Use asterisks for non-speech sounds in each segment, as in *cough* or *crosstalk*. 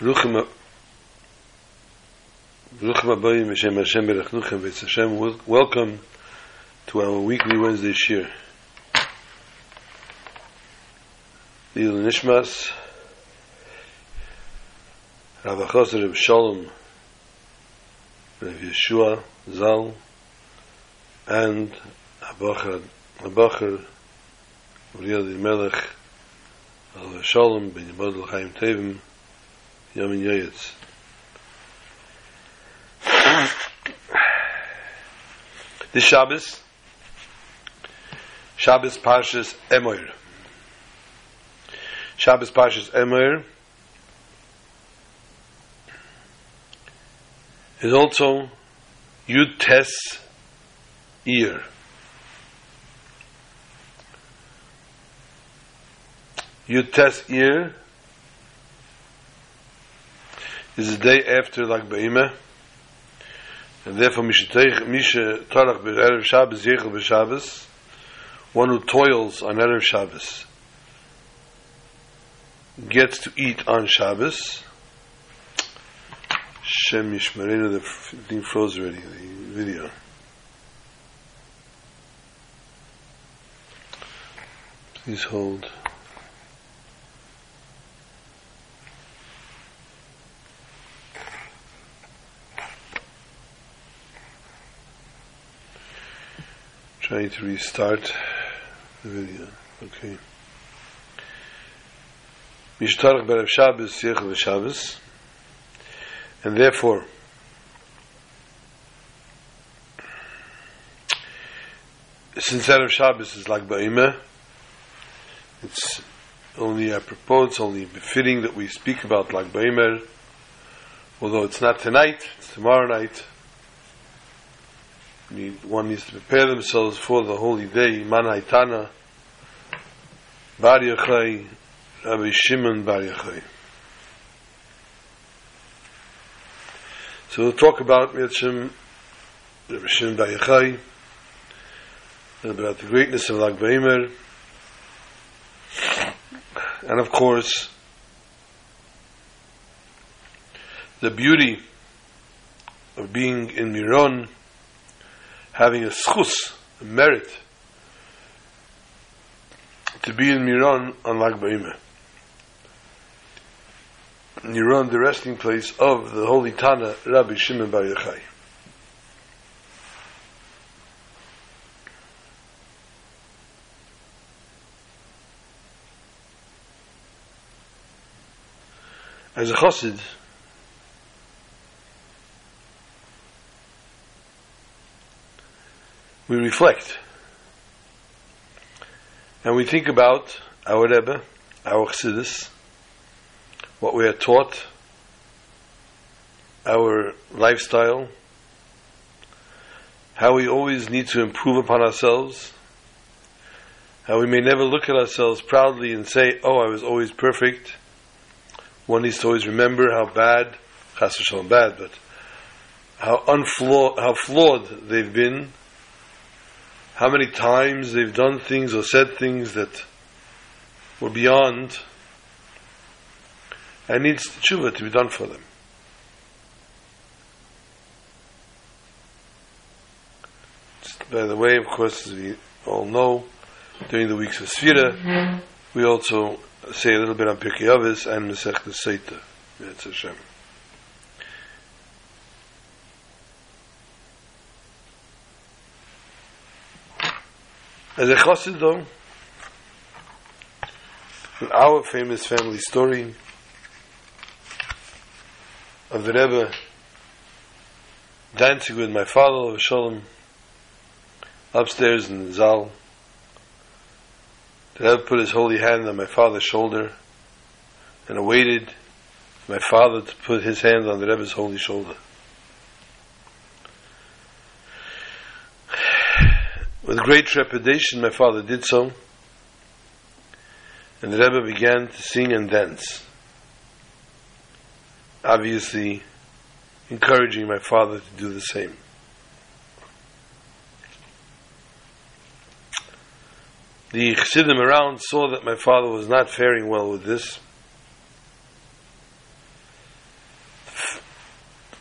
Ruchem Abayim Hashem Hashem Berach Nuchem V'etz Hashem. Welcome to our weekly Wednesday Shir. Lil Nishmas Rav Achos Reb Shalom Rav Yeshua Zal and Abacher Abacher Uriel Melech Rav Shalom Ben Yimod L'Chaim Tevim Yamin Yoyetz This Shabbos, Shabbos Parshas Emoir. Shabbos Parshas Emoir is also Yud Tes Iyar. Yud Tes Iyar is the day after Lag Ba'imah, and therefore Misha Misha Tarach Erev Shabbos Yechel B'Shabbos, one who toils on Erev Shabbos gets to eat on Shabbos. Shem Yishmarenu, the thing froze already, the video. Please hold. Trying to restart the video. Okay. Mishtarach Berev Shabbos, Yechel Shabbos, and therefore, since Erev Shabbos is Lag BaOmer, it's only apropos, it's only befitting that we speak about Lag BaOmer, although it's not tonight, it's tomorrow night. One needs to prepare themselves for the holy day, Man Haitana, Bar Yochai, Rabbi Shimon Bar Yochai. So we'll talk about Mitzvah, Rabbi Shimon Bar Yochai, about the greatness of Lag BaOmer, and of course, the beauty of being in Miron, having a schus, a merit, to be in Miron on Lag BaOmer. Miron, the resting place of the holy Tana, Rabbi Shimon Bar Yochai. As a chassid, we reflect and we think about our Rebbe, our Chassidus, what we are taught, our lifestyle, how we always need to improve upon ourselves, how we may never look at ourselves proudly and say, oh, I was always perfect. One needs to always remember how bad, chas bad, but how unflawed, how flawed they've been, how many times they've done things or said things that were beyond and needs tshuva to be done for them. Just by the way, of course, as we all know, during the weeks of Sfira, we also say a little bit on Pirkei and Masech Seita. That's Hashem. As a chassid, though, in our famous family story of the Rebbe dancing with my father, Shalom, upstairs in the Zal, the Rebbe put his holy hand on my father's shoulder and awaited my father to put his hand on the Rebbe's holy shoulder. With great trepidation, my father did so, and the Rebbe began to sing and dance, obviously encouraging my father to do the same. The Chassidim around saw that my father was not faring well with this,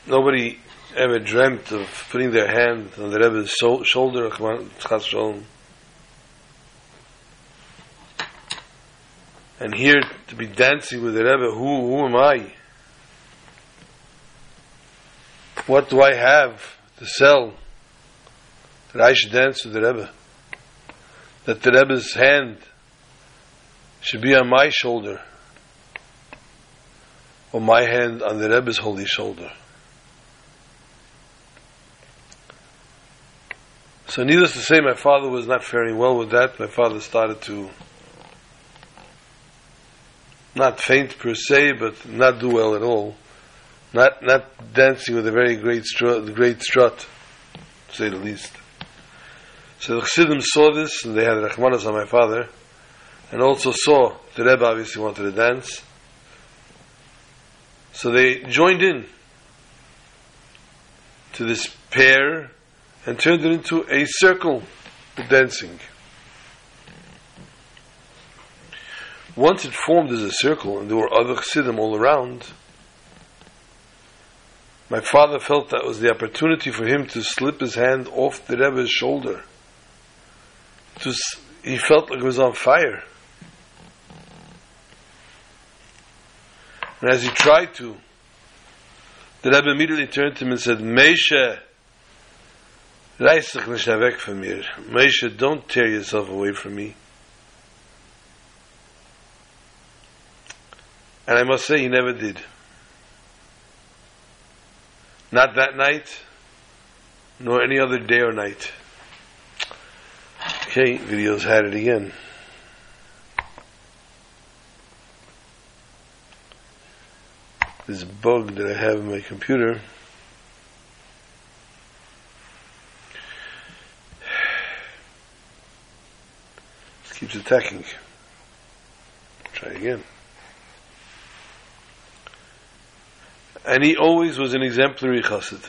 nobody ever dreamt of putting their hand on the Rebbe's so- shoulder. And here to be dancing with the Rebbe, who, who am I? What do I have to sell that I should dance with the Rebbe? That the Rebbe's hand should be on my shoulder, or my hand on the Rebbe's holy shoulder. So, needless to say, my father was not faring well with that. My father started to not faint per se, but not do well at all. Not not dancing with a very great strut, great strut, to say the least. So the Chassidim saw this, and they had Rachmanas on my father, and also saw the Rebbe obviously wanted to dance. So they joined in to this pair and turned it into a circle dancing. Once it formed as a circle and there were other chassidim all around, my father felt that was the opportunity for him to slip his hand off the Rebbe's shoulder. To, he felt like it was on fire. And as he tried to, the Rebbe immediately turned to him and said, Meishe, reiß nicht weg von mir. Meishe, don't tear yourself away from me. And I must say, he never did. Not that night, nor any other day or night. Okay, videos had it again. This bug that I have in my computer. Keeps attacking. Try again. And he always was an exemplary chassid.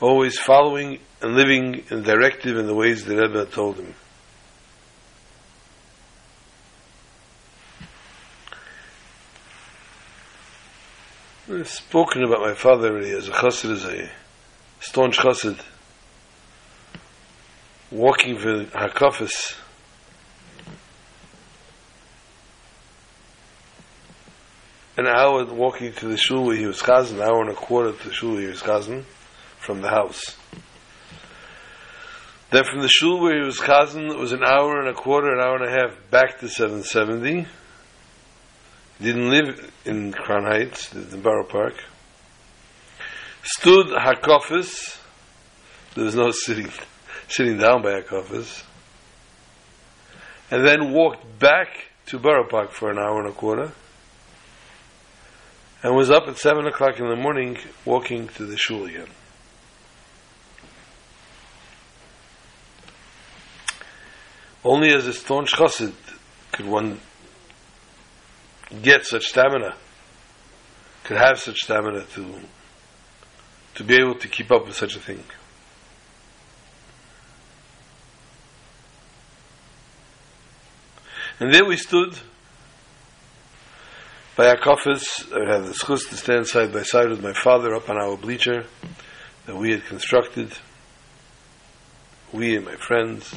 Always following and living and directive in the ways the Rebbe told him. I've spoken about my father already as a chassid, as a staunch chassid, walking for hakafis. an hour walking to the shul where he was chazan, an hour and a quarter to the shul where he was chazan, from the house. Then from the shul where he was chazan, it was an hour and a quarter, an hour and a half back to 770. He didn't live in Crown Heights, in Borough Park. Stood Hakofis, there was no sitting, sitting down by Hakofis. And then walked back to Borough Park for an hour and a quarter and was up at seven o'clock in the morning walking to the shul again. Only as a staunch chassid could one get such stamina, could have such stamina to to be able to keep up with such a thing. And there we stood by our coffers, I had the schus to stand side by side with my father up on our bleacher that we had constructed, we and my friends,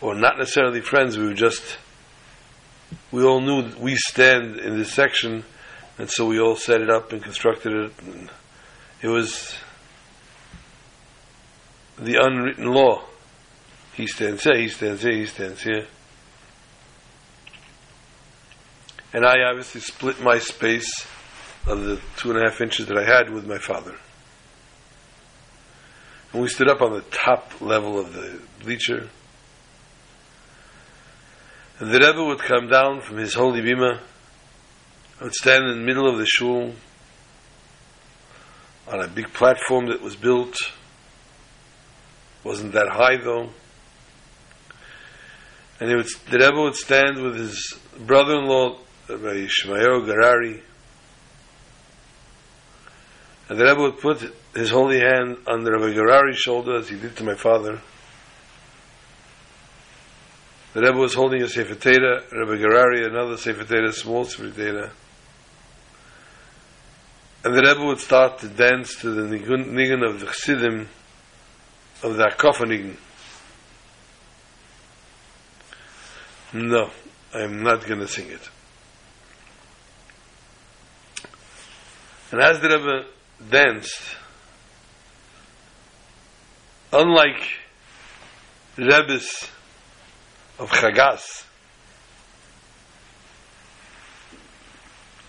or not necessarily friends, we were just, we all knew we stand in this section, and so we all set it up and constructed it. And it was the unwritten law. He stands here, he stands here, he stands here. and I obviously split my space of the two and a half inches that I had with my father. And we stood up on the top level of the bleacher. And the Rebbe would come down from his holy bima, I would stand in the middle of the shul on a big platform that was built. wasn't that high though. And would, the Rebbe would stand with his brother-in-law Rabbi Shmayo Garari. And the Rebbe would put his holy hand on the Rabbi Garari's shoulder as he did to my father. The Rebbe was holding a Sefer Torah, Rebbe Gerari, another Sefer Torah, small Sefer Torah. And the Rebbe would start to dance to the nigun of the Chassidim, of the Akofanigun. No, I'm not going to sing it. And as the Rebbe danced, unlike Rebbe's of Chagas,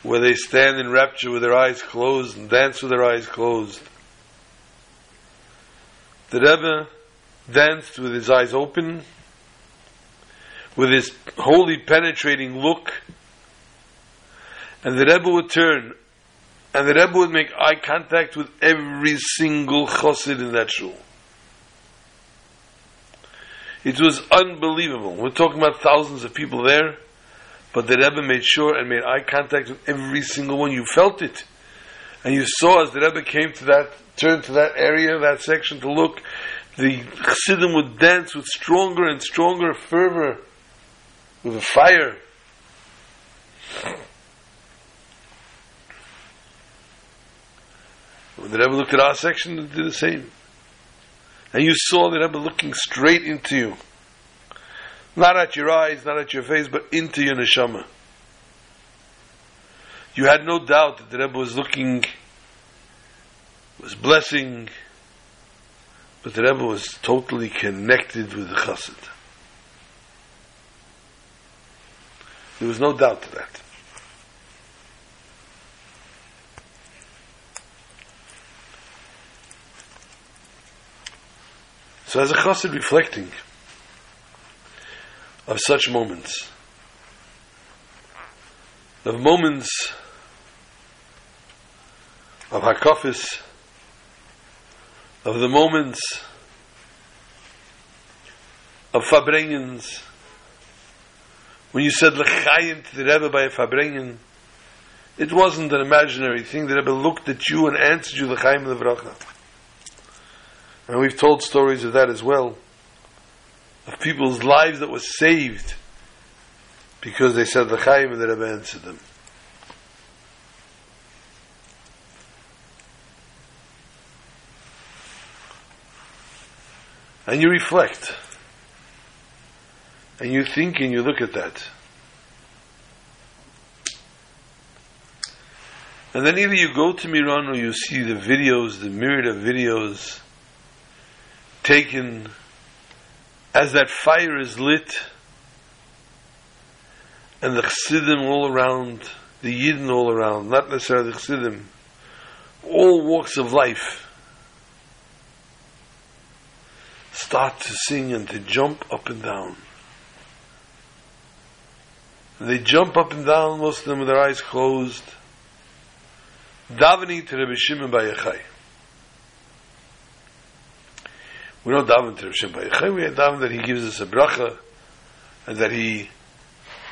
where they stand in rapture with their eyes closed and dance with their eyes closed. The Rebbe danced with his eyes open, with his holy penetrating look, and the Rebbe would turn, and the Rebbe would make eye contact with every single chassid in that shul. It was unbelievable. We're talking about thousands of people there, but the Rebbe made sure and made eye contact with every single one. You felt it. And you saw as the Rebbe came to that, turned to that area, that section to look, the Chassidim would dance with stronger and stronger fervor, with a fire. When the Rebbe looked at our section, it did the same and you saw the Rebbe looking straight into you. Not at your eyes, not at your face, but into your neshama. You had no doubt that the Rebbe was looking, was blessing, but the Rebbe was totally connected with the Chassid. There was no doubt to that. So as a chassid reflecting of such moments, of moments of hakafis, of the moments of fabrengens, when you said l'chayim to the Rebbe by fabrengen, it wasn't an imaginary thing. The Rebbe looked at you and answered you l'chayim l'vracha. And we've told stories of that as well. Of people's lives that were saved because they said the Chaim and the Rebbe answered them. And you reflect. And you think and you look at that. And then either you go to Miron or you see the videos, the myriad of videos taken as that fire is lit and the chassidim all around, the yidden all around, not necessarily the chassidim, all walks of life, start to sing and to jump up and down. And they jump up and down, most of them with their eyes closed, davening to Rabbi Shimon Bar Yochai. We don't daven to Hashem Baruch We daven that He gives us a bracha, and that He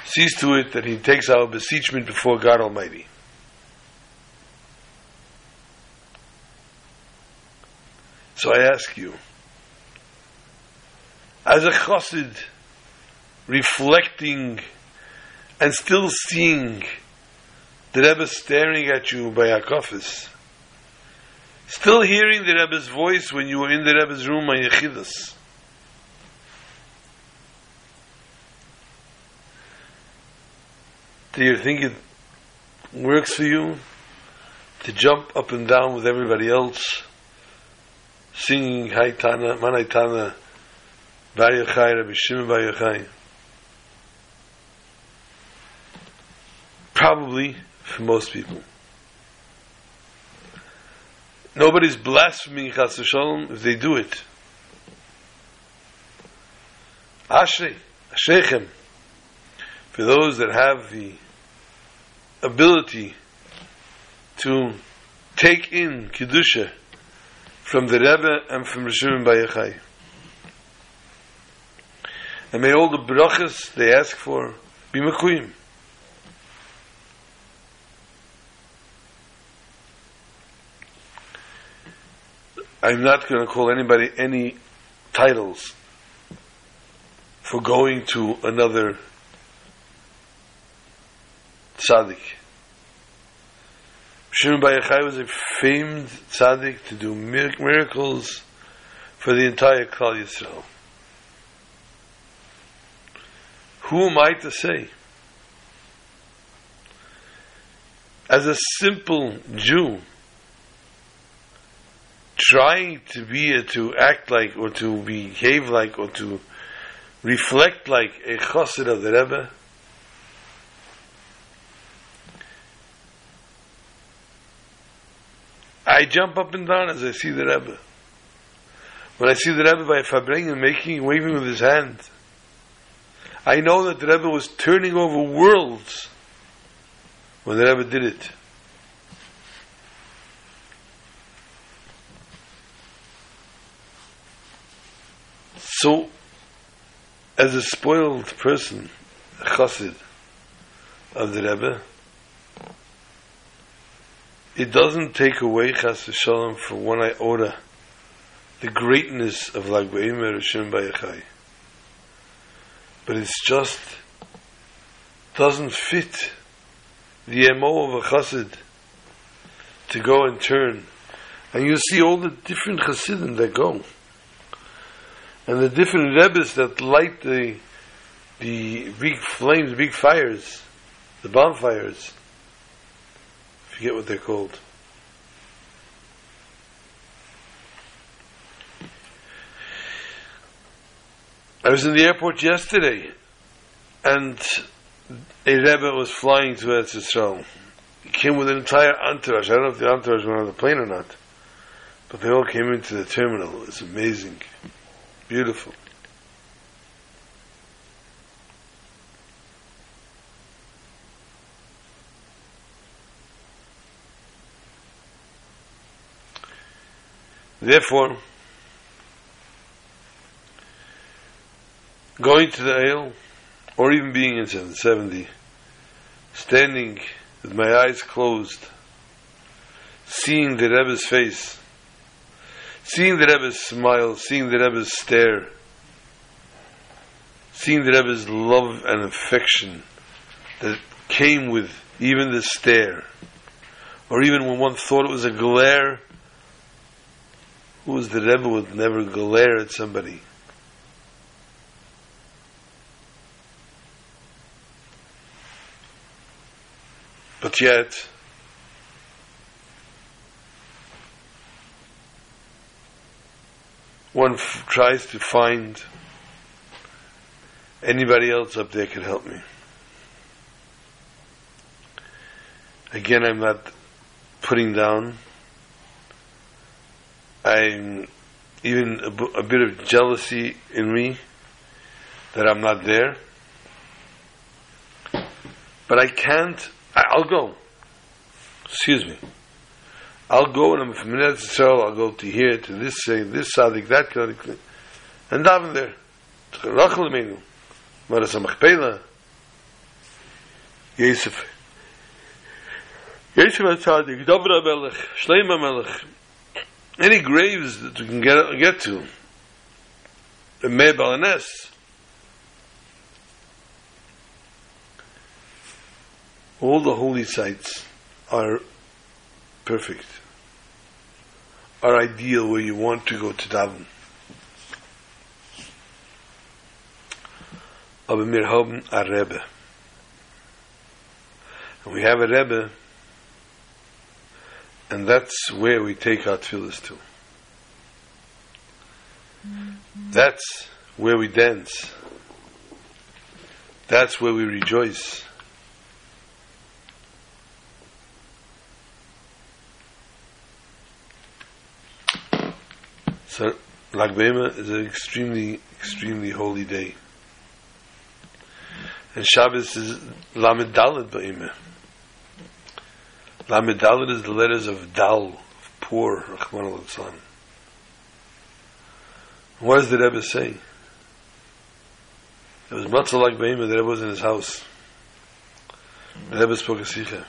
sees to it that He takes our beseechment before God Almighty. So I ask you, as a chassid, reflecting and still seeing the Rebbe staring at you by Akofis, Still hearing the Rebbe's voice when you were in the Rebbe's room on Yechidus. Do you think it works for you to jump up and down with everybody else, singing Haitana, Manaitana, Bar Yochai, Rabbi Shimon Bar Yochai? Probably for most people. Nobody's blaspheming Chas Shalom if they do it. Ashrei, Ashreichem, for those that have the ability to take in Kedusha from the Rebbe and from Rishon Bar Yochai. And may all the brachas they ask for be mekuyim. I'm not going to call anybody any titles for going to another tzaddik. Shimon Bar Yochai was a famed tzaddik to do miracles for the entire Klal Yisrael. Who am I to say? As a simple Jew, trying to be, a, to act like, or to behave like, or to reflect like a chassid of the Rebbe, I jump up and down as I see the Rebbe. When I see the Rebbe by Fabrengen making, waving with his hand, I know that the Rebbe was turning over worlds when the Rebbe did it. So, as a spoiled person, a chassid of the Rebbe, it doesn't take away chas v'shalom for one iota the greatness of Lag BaOmer Hashem Bayachai. But it's just doesn't fit the MO of a chassid to go and turn. And you see all the different chassidim that go. And the different rebbes that light the the big flames, big fires, the bonfires. Forget what they're called. I was in the airport yesterday, and a Rebbe was flying to Eretz Yisrael. He came with an entire entourage. I don't know if the entourage went on the plane or not, but they all came into the terminal. It's amazing. Beautiful. Therefore, going to the ale, or even being in 770, standing with my eyes closed, seeing the Rebbe's face, seeing the Rebbe's smile, seeing the Rebbe's stare, seeing the Rebbe's love and affection that came with even the stare, or even when one thought it was a glare, who was the Rebbe would never glare at somebody? But yet, one f- tries to find anybody else up there can help me. Again, I'm not putting down. I'm even a, b- a bit of jealousy in me that I'm not there. But I can't I, I'll go. Excuse me. I'll go and I'm from Eretz Yisrael, I'll go to here, to this say, this sadik, that sadik, and daven there. Rachel Menu, Maras HaMachpelah, Yosef, Yosef HaTzadik, David HaMelech, Shleim HaMelech, any graves that we can get, get to, the Mei Balanes, all the holy sites are perfect, are ideal where you want to go to daven. Aber wir haben a Rebbe. And we have a Rebbe, and that's where we take our tefillahs to. Mm-hmm. That's where we dance. That's where we rejoice. So, Lag BaOmer is an extremely, extremely holy day. And Shabbos is Lamed Dalet BaOmer. Lamed Dalet is the letters of Dal, of poor, Rahman al What does the Rebbe say? It was Matzah Lag BaOmer, the Rebbe was in his house. The Rebbe spoke a Sikha.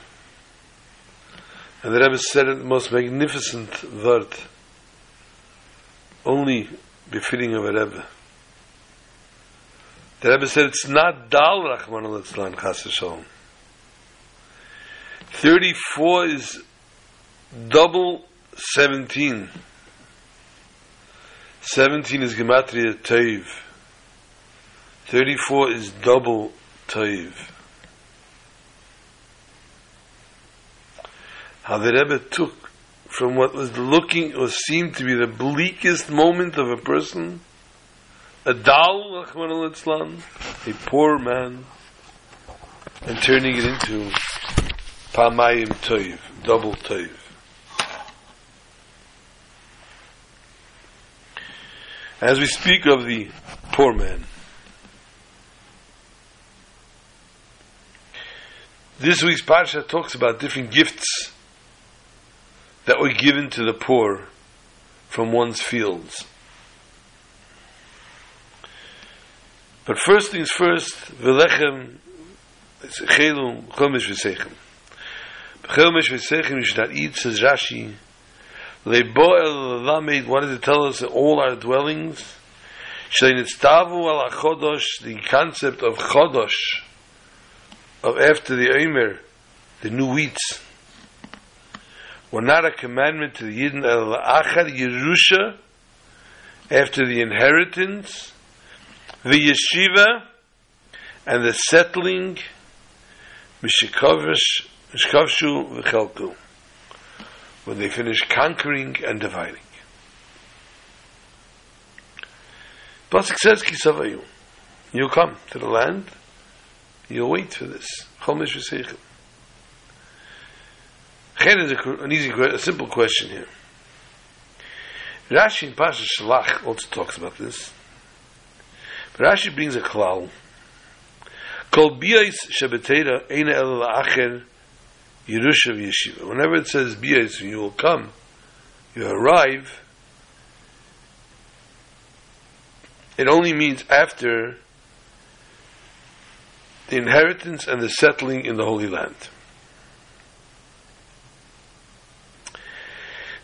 And the Rebbe said the most magnificent word only befitting of a Rebbe. The Rebbe said it's not Dal Rachman al Chas Shalom. 34 is double 17. 17 is Gematria Taiv. 34 is double Taiv. How the Rebbe took from what was looking or seemed to be the bleakest moment of a person, a dal, a poor man, and turning it into pamayim toiv, double toiv. As we speak of the poor man, this week's parsha talks about different gifts that were given to the poor from one's fields. But first things first, v'lechem, chelu, chomish v'sechem. Chomish v'sechem, you should not eat, says Rashi, lebo el lamed, what does it tell us, all our dwellings, shleinitztavu al chodosh, the concept of chodosh, of after the Omer, the new wheats, were not a commandment to the Yidden el achar Yerusha after the inheritance, the yeshiva, and the settling, mishkovshu v'chelku, when they finish conquering and dividing. Pasuk says, Kisavayu, you'll come to the land, you'll wait for this. Chomish v'seichel. Chen is a, an easy, a simple question here. Rashi in Pasha Shalach also talks about this. But Rashi brings a klal. Kol biyais shabetera eina el la'acher Yerusha v'yeshiva. Whenever it says biyais, you will come, you arrive, it only means after the inheritance and the settling in the Holy Land.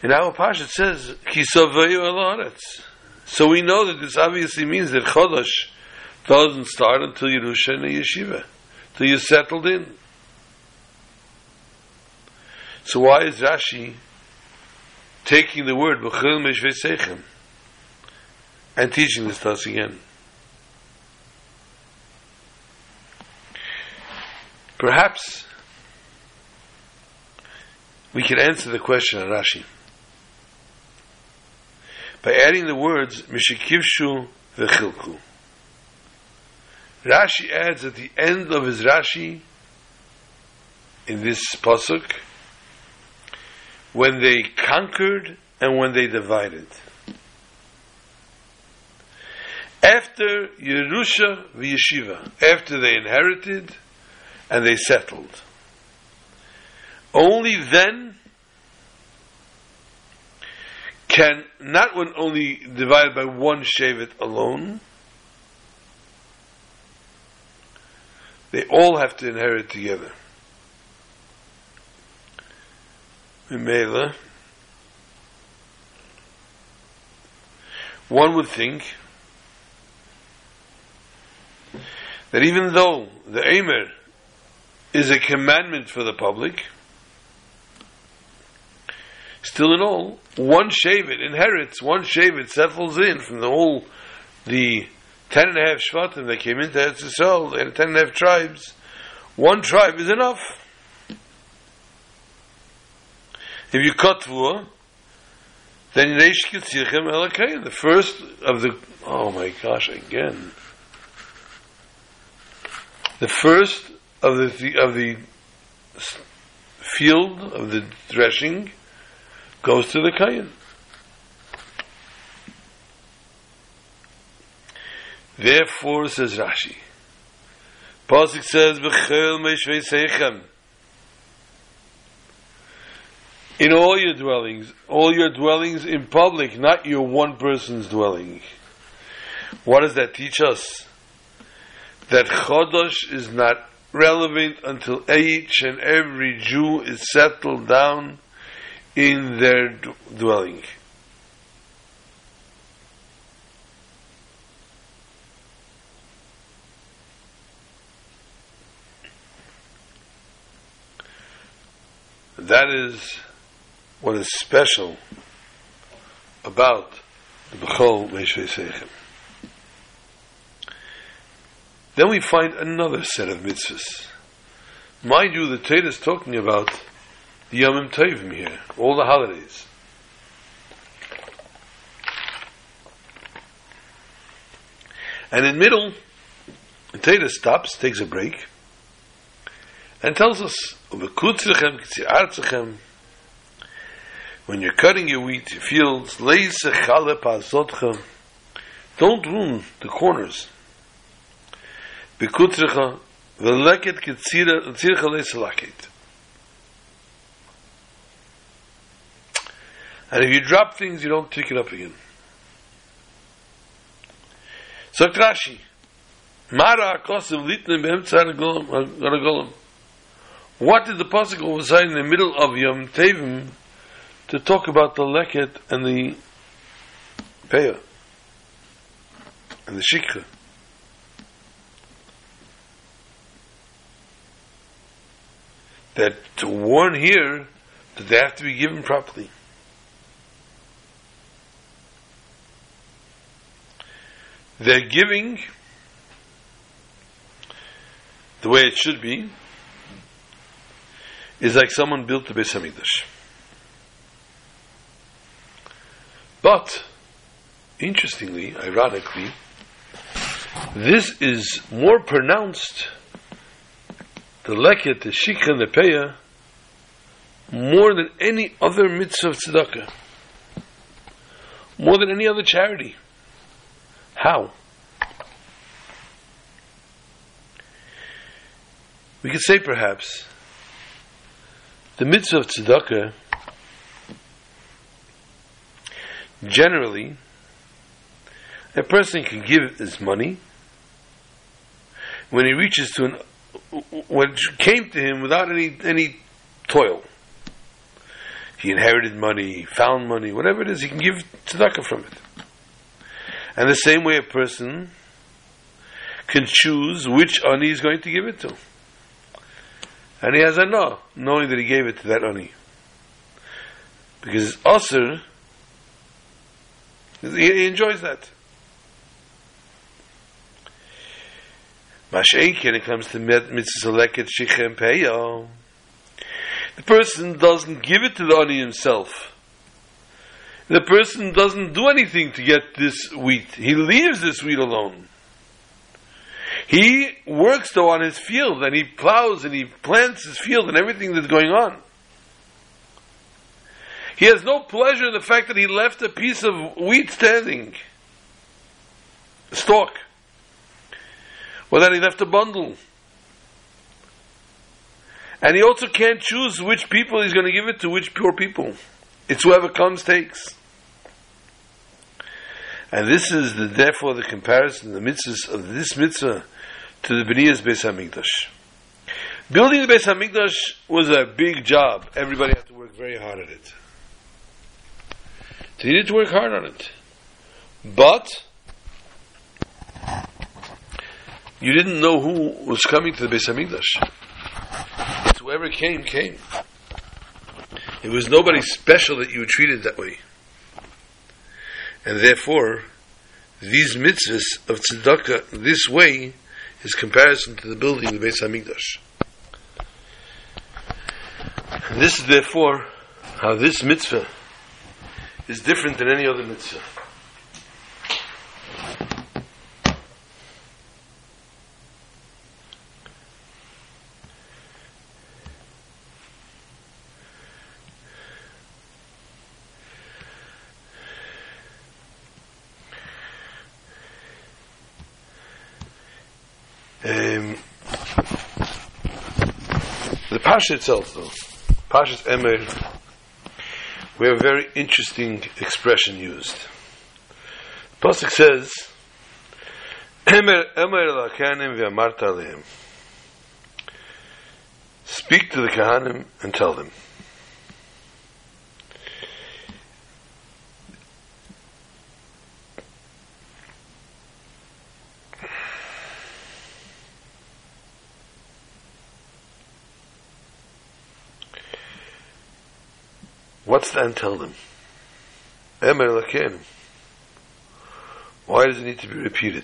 In our Parsha it says, Kisavayu alaretz. So we know that this obviously means that Chodesh doesn't start until Yerusha and Yeshiva, until you're settled in. So why is Rashi taking the word B'chil Meshvesechem and teaching this to us again? Perhaps we can answer the question on Rashi by adding the words Mishikivshu v'chilku. Rashi adds at the end of his Rashi in this pasuk when they conquered and when they divided. After Yerusha v'Yeshiva, after they inherited and they settled, only then can not only divide by one Shevet alone, they all have to inherit together. Mimela, one would think that even though the Aimer is a commandment for the public, still in all, one Shevet inherits, one Shevet settles in from the whole, the ten and a half Shvatim that came into Eretz Yisrael, and ten and a half tribes, one tribe is enough. If you cut Tvua, then the first of the, oh my gosh, again. The first of the, of the field, of the threshing, goes to the Kayan. Therefore, says Rashi, Pasuk says, B'chel meishvei seichem. In all your dwellings, all your dwellings in public, not your one person's dwelling. What does that teach us? That Chodosh is not relevant until each and every Jew is settled down in their d- dwelling. That is what is special about the Bechol Meshvei Seichem. Then we find another set of mitzvahs. Mind you, the Torah is talking about the Yomim Tovim here, all the holidays. And in middle, the Torah stops, takes a break, and tells us, when you're cutting your wheat, your fields, don't ruin the corners. And if you drop things, you don't pick it up again. So Rashi, Mara Kosev Litnim Be'emtzar Golam. What did the pasuk say in the middle of Yom Tevim to talk about the leket and the peah and the shikha? That to warn here that they have to be given properly. They're giving the way it should be is like someone built the Beis Hamikdash. But, interestingly, ironically, this is more pronounced, the leket, the shikha, and the peah, more than any other mitzvah of tzedakah. More than any other charity. How? We could say perhaps the mitzvah of tzedakah generally a person can give his money when he reaches to an what came to him without any any toil. He inherited money, found money, whatever it is, he can give tzedakah from it. And the same way a person can choose which ani he's going to give it to. And he has a no, knowing that he gave it to that ani. Because Asr, he enjoys that. Mashenki, when it comes to mitzvah shichem peyo, the person doesn't give it to the ani himself. The person doesn't do anything to get this wheat. He leaves this wheat alone. He works though on his field and he plows and he plants his field and everything that's going on. He has no pleasure in the fact that he left a piece of wheat standing, a stalk, or that he left a bundle. And he also can't choose which people he's going to give it to, which poor people. It's whoever comes takes. And this is the, therefore the comparison, the mitzvahs of this mitzvah to the Bnei's Beis Hamikdash. Building the Beis Hamikdash was a big job. Everybody had to work very hard at it. They needed to work hard on it. But you didn't know who was coming to the Beis Hamikdash. It's whoever came, came. It was nobody special that you treated that way. And therefore, these mitzvahs of tzedakah, this way, is comparison to the building of the Beis Hamikdash. And this is therefore how this mitzvah is different than any other mitzvah. Um, the Pasha itself, though, Pasha's Emer, we have a very interesting expression used. The Pasuk says, Emer Emer lakanim v'amarta. Speak to the Kahanim and tell them. Then tell them? Emer Lakenim. Why does it need to be repeated?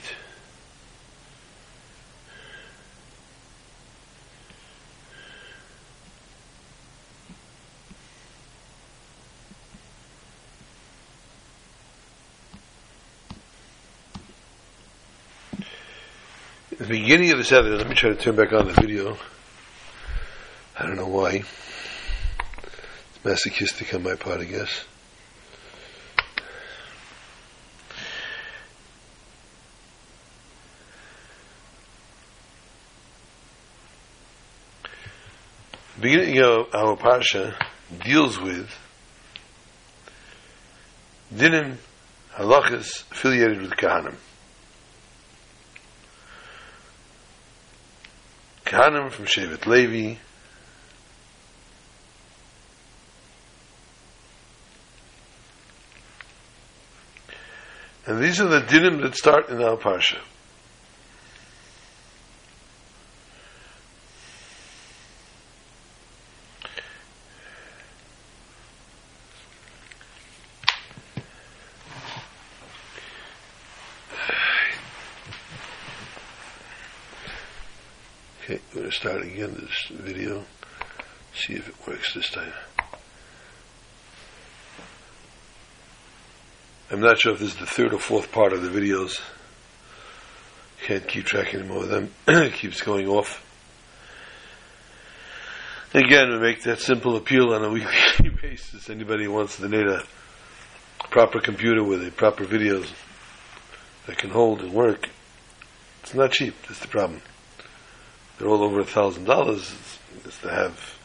the beginning of the Seder, let me try to turn back on the video. I don't know why. Masochistic on my part, I guess. The beginning of our Parsha deals with dinim halachas affiliated with Kahanim. Kahanim from Shevet Levi. And these are the dinim that start in our parsha. Okay, I'm going to start again this video, see if it works this time. I'm not sure if this is the third or fourth part of the videos. Can't keep track anymore of them. *clears throat* it keeps going off. Again, we make that simple appeal on a *laughs* weekly basis. Anybody who wants to need a proper computer with a proper videos that can hold and work, it's not cheap. That's the problem they're all over a thousand dollars. It's to have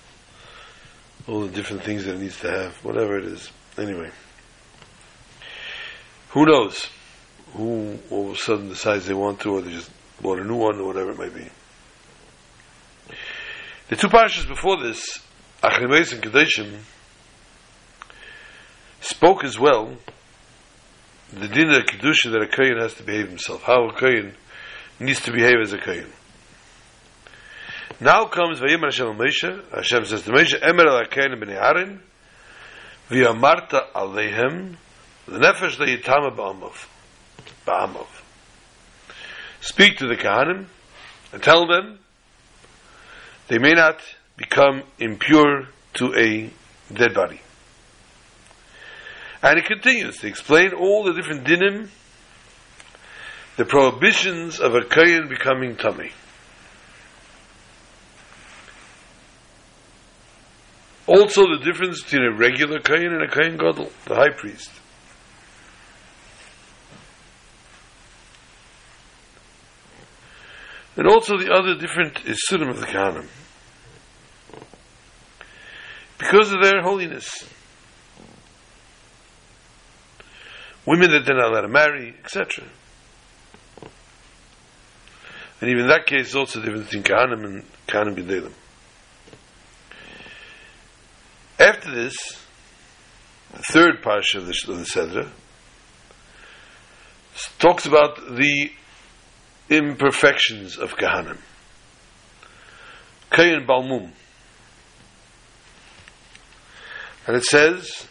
all the different things that it needs to have, whatever it is. Anyway, who knows? Who all of a sudden decides they want to, or they just bought a new one, or whatever it might be. The two parshas before this, Achrimeis and Kedeshim, spoke as well the din of kedusha that a kohen has to behave himself. How a kohen needs to behave as a kohen. Now comes Vayim Hashem Moshe. Hashem says to Moshe, Emer alakein b'nei Aaron, v'yamarta alehem, l'nefesh le'yitama ba'amav. Ba'amav. Speak to the Kahanim, and tell them, they may not become impure to a dead body. And he continues to explain all the different dinim, the prohibitions of a kohen becoming tummy. Also, the difference between a regular Kain and a Kain Gadol, the high priest. And also the other different Isurim of the Kahanim. Because of their holiness. Women that they're not allowed to marry, etc. And even in that case, also the difference between Kahanim and Kahanim B'Delim. After this, the third parsha of the, of the Sedra talks about the imperfections of Kahanim. Kayin Balmum. And it says,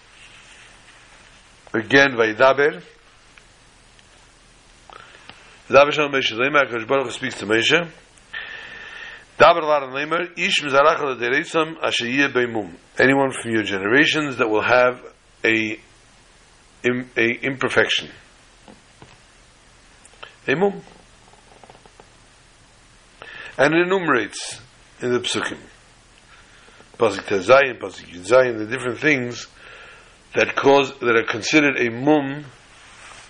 again, Vaidaber, Vaidaber Shalom Moshe, Lema, HaKadosh Baruch speaks to Moshe, Dabar Lar Lemer, Ish Mizarach Dereisam Ashiyeh Beimum. Anyone from your generations that will have a, a imperfection. A mum. And enumerates in the psukim. Pasuk Tezayin, Pasuk Yudzayin, the different things that cause, that are considered a mum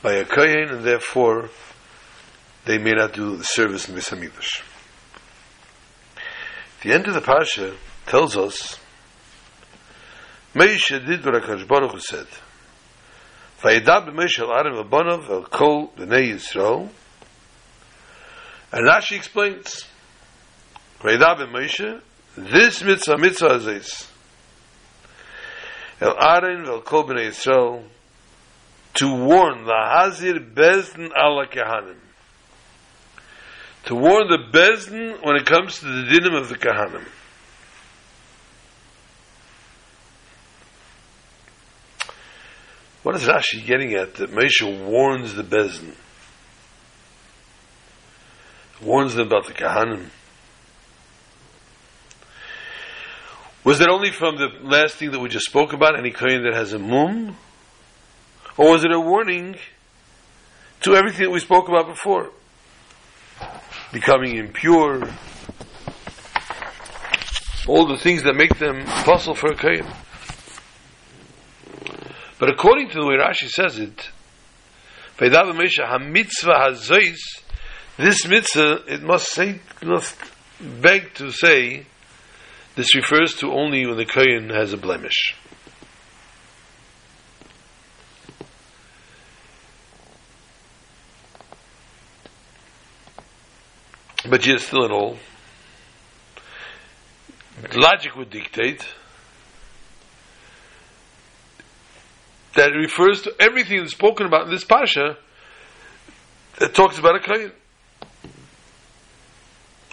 by a kohen, and therefore they may not do the service in Beis HaMikdash. The end of the Pasha tells us Moshe did what HaKadosh Baruch Hu said. Vayidab b'Moshe al Arim v'Bonav al Kol b'nei Yisrael and Rashi explains this mitzvah mitzvah is El Arin vel Kol b'nei Yisrael to warn the Hazir Bezdin ala Kehanim to warn the Bezdin when it comes to the dinim of the Kahanim. What is Rashi getting at? That Moshe warns the Bezin, warns them about the Kahanim. Was that only from the last thing that we just spoke about, any kohen that has a mum? Or was it a warning to everything that we spoke about before? Becoming impure, all the things that make them possible for a kohen. But according to the way Rashi says it, this mitzvah, it must say, must beg to say, this refers to only when the kohen has a blemish. But yet, still at all, logic would dictate that it refers to everything that's spoken about in this pasha that talks about a kohen.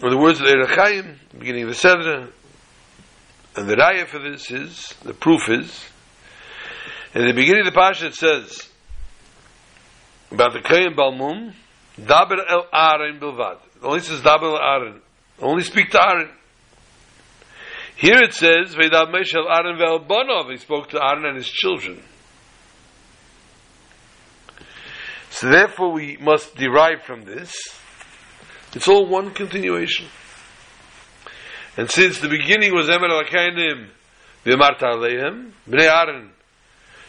Or the words of the Erechayim, beginning of the Sedra, and the raya for this is, the proof is, in the beginning of the Pasha it says, about the Kayan Balmum, Daber el Aaron Bilvad. It only says Daber el Aaron. Only speak to Aaron. Here it says, Vedav Meshel Aaron vel Bonov. He spoke to Aaron and his children. So therefore we must derive from this, it's all one continuation. And since the beginning was Emer Alakainim, V'Marta Aleihim, Bnei Aaron,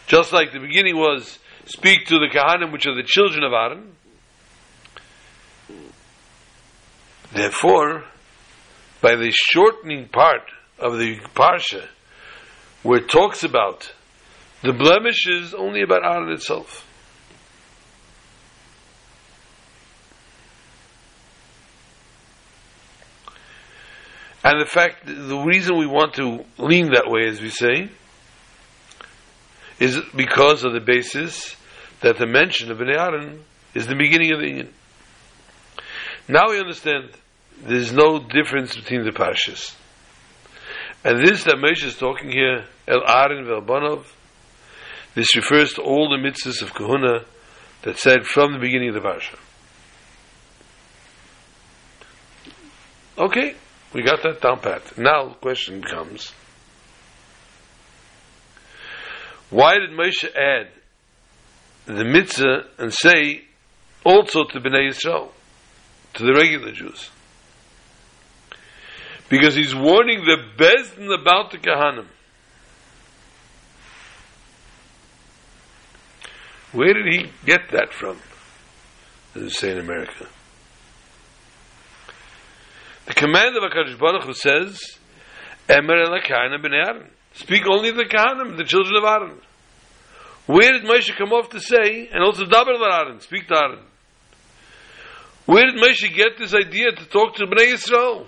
just like the beginning was, speak to the Kahanim, which are the children of Aaron, therefore, by the shortening part of the Parsha, where it talks about the blemishes only about Aaron itself. And the fact, the reason we want to lean that way, as we say, is because of the basis that the mention of Bnei Aaron is the beginning of the Union. Now we understand there's no difference between the parshas. And this that Moshe is talking here, El Aaron Velbanov, this refers to all the mitzvahs of Kahuna that said from the beginning of the parsha. Okay. We got that down pat. Now the question comes why did Moshe add the mitzvah and say also to Bnei Yisrael, to the regular Jews? Because he's warning the Bezdin about the Kahanim. Where did he get that from? As they say in America. The command of HaKadosh Baruch Hu says, Emer elakayna b'nei Aaron. Speak only the Kahanim, the children of Aaron. Where did Moshe come off to say, and also Dabar Aaron, speak to Aaron? Where did Moshe get this idea to talk to Bnei Yisrael?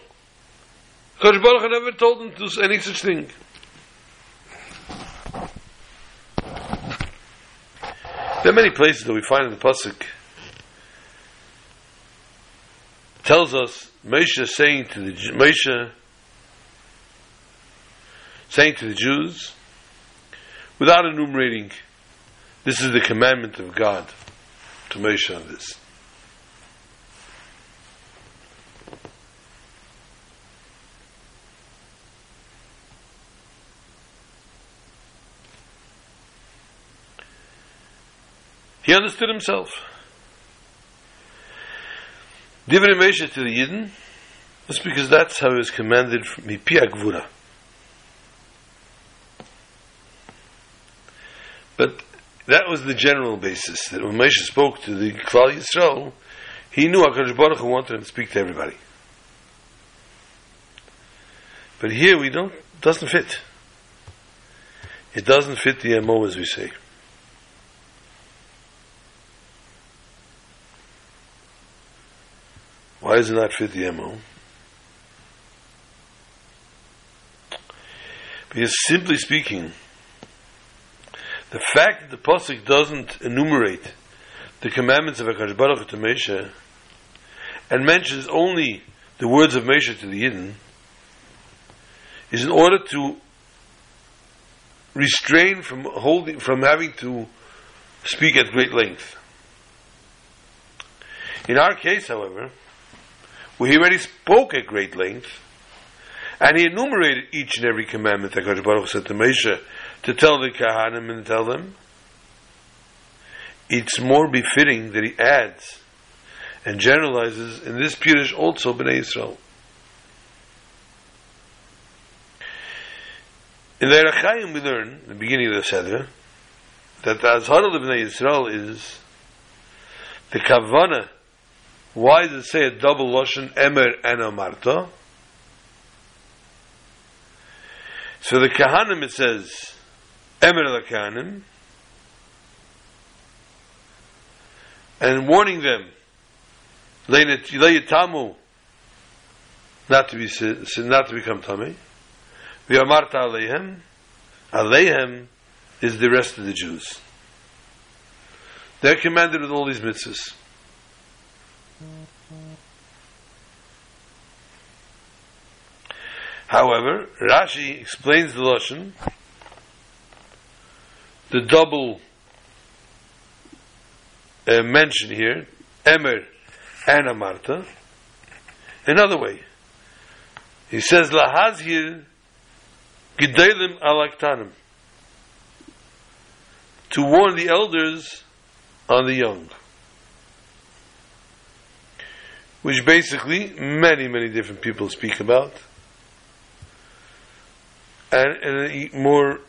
HaKadosh Baruch Hu never told him to do any such thing. There are many places that we find in the Pasuk tells us Moshe saying to the Moshe saying to the Jews without enumerating this is the commandment of God to Moshe on this. He understood himself. Divrei Moshe to the Yidden is because that's how he was commanded from Mipi Agvura. But that was the general basis, that when Moshe spoke to the Klal Yisrael, he knew HaKadosh Baruch Hu wanted him to speak to everybody. But here we don't, doesn't fit. It doesn't fit the MO as we say. Does it not fit the MO? Because simply speaking, the fact that the Pasuk doesn't enumerate the commandments of HaKadosh Baruch to Moshe and mentions only the words of Moshe to the Yidden is in order to restrain from holding, from having to speak at great length. In our case, however, we already spoke at great length, and he enumerated each and every commandment that God Baruch said to Moshe to tell the Kahanim and tell them. It's more befitting that he adds and generalizes in this Pirish also Bnei Yisrael. In the Erechayim we learn, the beginning of the Seder, that the Azhar of Bnei Yisrael is the Kavana. Why does it say a double Lashon, Emer and Amarta? So the Kahanim it says, Emer the Kahanim, and warning them, Le'yitamu, not to be, not to become tummy. V'yamarta aleihem, aleihem is the rest of the Jews. They're commanded with all these mitzvahs. However, Rashi explains the Lashon, the double uh, mention here, Emer and Amarta, another way. He says, Lahazir Gedalim Alaktanim, to warn the elders on the young. Which basically many, many different people speak about. And in a more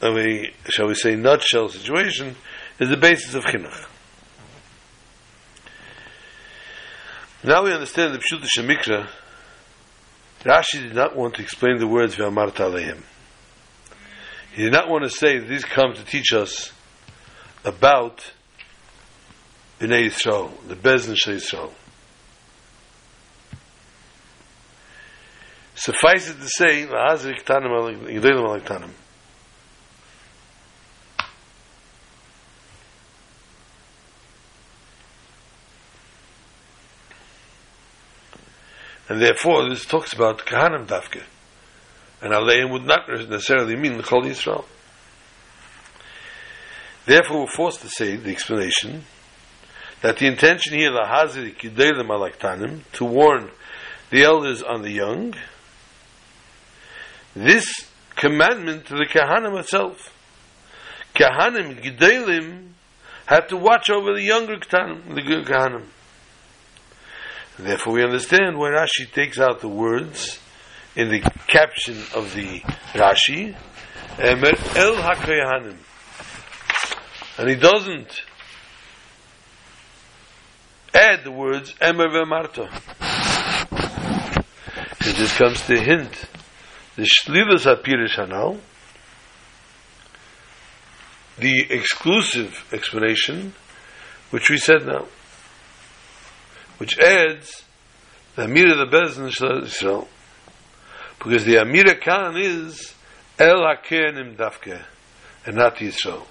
of a, shall we say, nutshell situation, is the basis of chinuch. Now we understand the Pshuta Shemikra. Rashi did not want to explain the words V'amart Aleihim. He did not want to say that these come to teach us about Bnei Yisrael, the Bezdin Shal Yisrael. Suffice it to say, And therefore, this talks about Kahanim Dafke. And Aleim would not necessarily mean the Chol Yisrael. Therefore, we're forced to say the explanation that the intention here, the Hazir Kidelim Alaktanim, to warn the elders on the young, this commandment to the Kahanim itself. Kahanim, Gedalim, had to watch over the younger Ketanim, the Kahanim. Therefore, we understand why Rashi takes out the words in the caption of the Rashi, Emer El HaKayahanim. And he doesn't add the words Emer Ve'marta. Because this comes to hint the Shlilus HaPirish Hanal, the exclusive explanation, which we said now which adds the Amir of the Bezdin Israel. Because the Amir Khan is El HaKenim Dafke, and not Yisrael.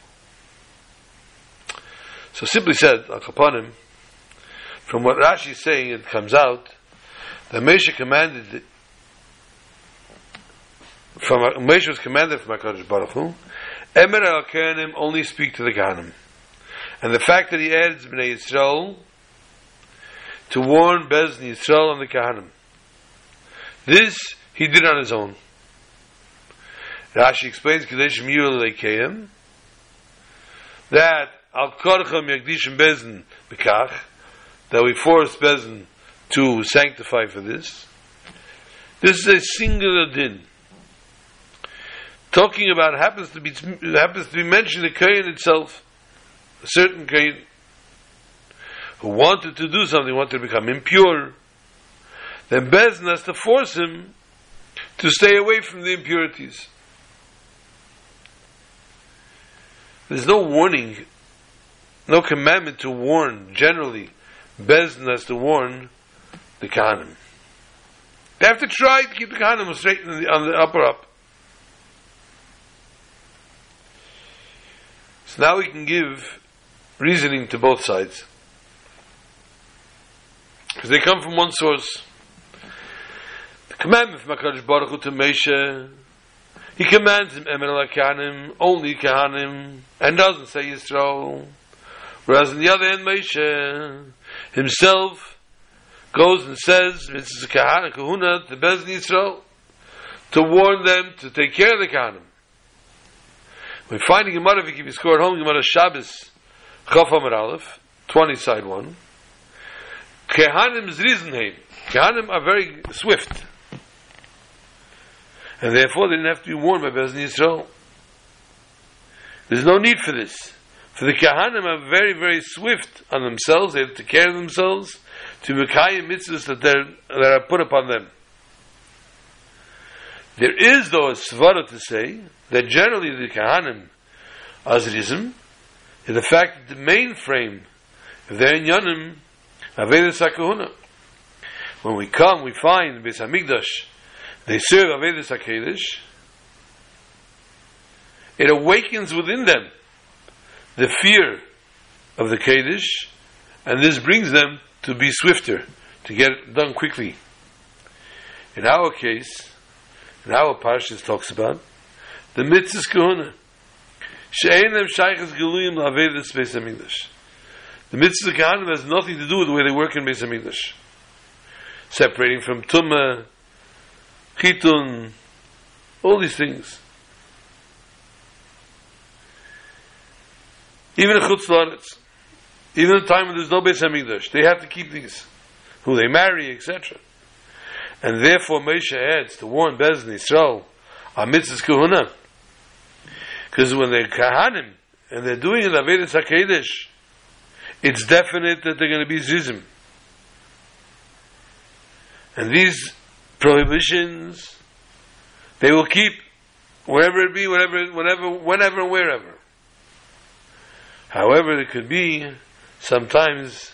So simply said, Al from what Rashi is saying, it comes out that Moshe commanded, from Moshe was commanded from HaKadosh Baruch Hu, Emer al only speak to the Kahanim. And the fact that he adds Bnei Yisrael, to warn Bezdin Yisrael and the Kahanim. This he did on his own. Rashi explains Kadesh Miyul Lekeim that Al Korcham Yagdishim Bezdin Bekach that we force Bezdin to sanctify for this. This is a singular din. Talking about happens to be happens to be mentioned the Kain itself, a certain Kain who wanted to do something, wanted to become impure, then Bezdin has to force him to stay away from the impurities. There's no warning, no commandment to warn, generally. Bezdin has to warn the Kahanim. They have to try to keep the Kahanim straight on the upper up. So now we can give reasoning to both sides. Because they come from one source. The commandment from HaKadosh Baruch Hu to Moshe He commands him, Emen Kahanim, only Kahanim, and doesn't say Yisrael. Whereas on the other hand, Moshe himself goes and says, Mitzvah Kahana, Kahuna, to Bez Yisrael, to warn them to take care of the Kahanim. We find in Gemara, if keep your score at home, Gemara Shabbos, Chaf Amar Aleph, 20 side 1. Kehanim's Riesenheim. Kehanim are very swift. And therefore they didn't have to be warned by Bezdin Yisrael. There's no need for this. For the Kehanim are very, very swift on themselves. They have to care of themselves to Mekayim mitzvahs that, that are put upon them. There is, though, a svara to say that generally the Kehanim, Azrizim, is the fact that the main frame of their Inyanim, Avedis HaKahuna. When we come, we find Beis HaMikdash, they serve Avedis HaKadosh, it awakens within them the fear of the Kaddish, and this brings them to be swifter, to get it done quickly. In our case, in our parshas talks about the mitzvahs kahuna. She'enem shaychas geluyim la'avedis Beis HaMikdash. The mitzvah kahana has nothing to do with the way they work in Beis HaMikdash. Separating from tumah, chitun, all these things. Even in Chutz Laretz, even in the time when there's no Beis Hamikdash, they have to keep these, who they marry, etc. And therefore Moshe adds to warn Bezdin Yisrael, our mitzvahs kahuna, because when they're kahanim, and they're doing it Avedis HaKadosh, it's definite that they're going to be zizim. And these prohibitions, they will keep wherever it be, whatever, whenever, whenever, wherever. However, it could be sometimes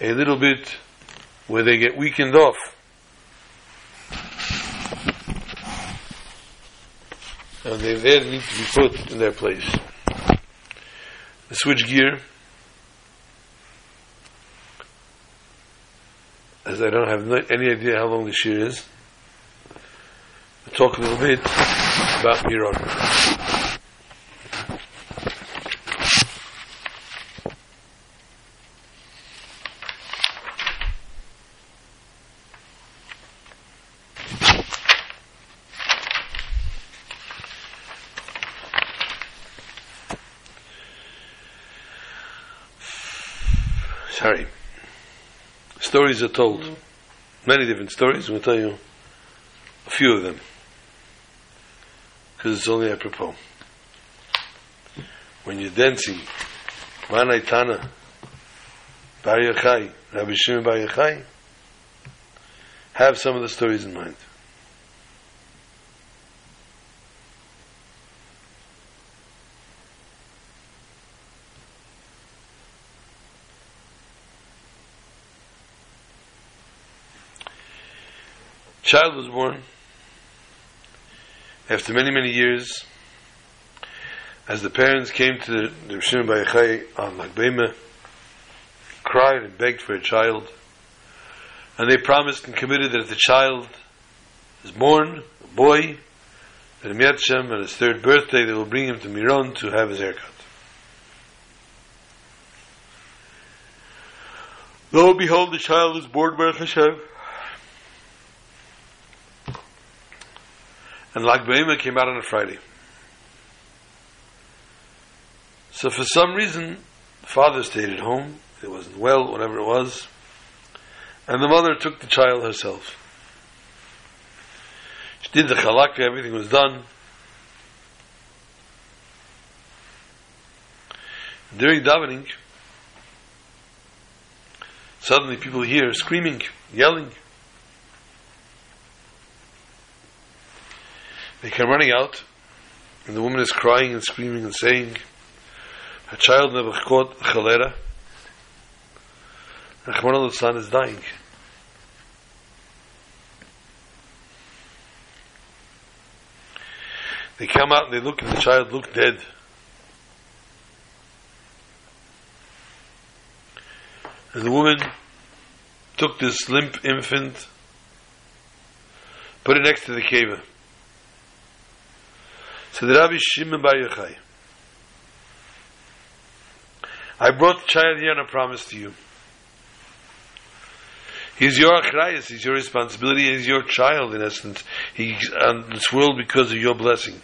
a little bit where they get weakened off. And they then need to be put in their place. The switch gear, as I don't have no, any idea how long the shear is, I'll talk a little bit about Miron. Sorry. Stories are told. Mm. Many different stories. I'm going to tell you a few of them. Because it's only apropos. When you're dancing, Manai Tana, Bar Yochai, Rabbi Shimon Bar Yochai, have some of the stories in mind. Child was born. After many many years as the parents came to the, the Shimon Bar Yochai on Lag BaOmer cried and begged for a child and they promised and committed that if the child is born a boy that Shem on his third birthday they will bring him to Miron to have his haircut. Lo behold the child was born Baruch Hashem and Lag B'Omer came out on a Friday. So for some reason, the father stayed at home. It wasn't well, whatever it was. And the mother took the child herself. She did the chalaka, everything was done. During davening, suddenly people hear screaming, yelling. They come running out, and the woman is crying and screaming and saying, her child never caught cholera. Rahman son is dying. They come out and they look and the child looked dead. And the woman took this limp infant, put it next to the cave So the Rabbi Shimon Bar Yochai, I brought the child here on a promise to you. He's your achrayas, he's your responsibility, he's your child in essence. He's on this world because of your blessing.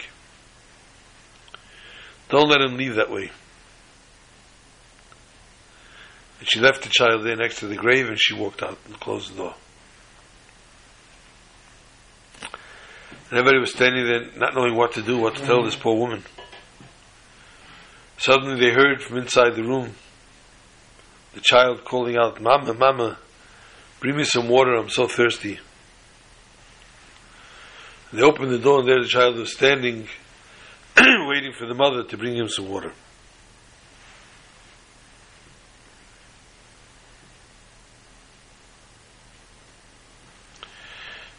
Don't let him leave that way. And she left the child there next to the grave and she walked out and closed the door. And everybody was standing there not knowing what to do, what to tell this poor woman. Suddenly they heard from inside the room the child calling out, Mama, Mama, bring me some water, I'm so thirsty. They opened the door and there the child was standing, *clears throat* waiting for the mother to bring him some water.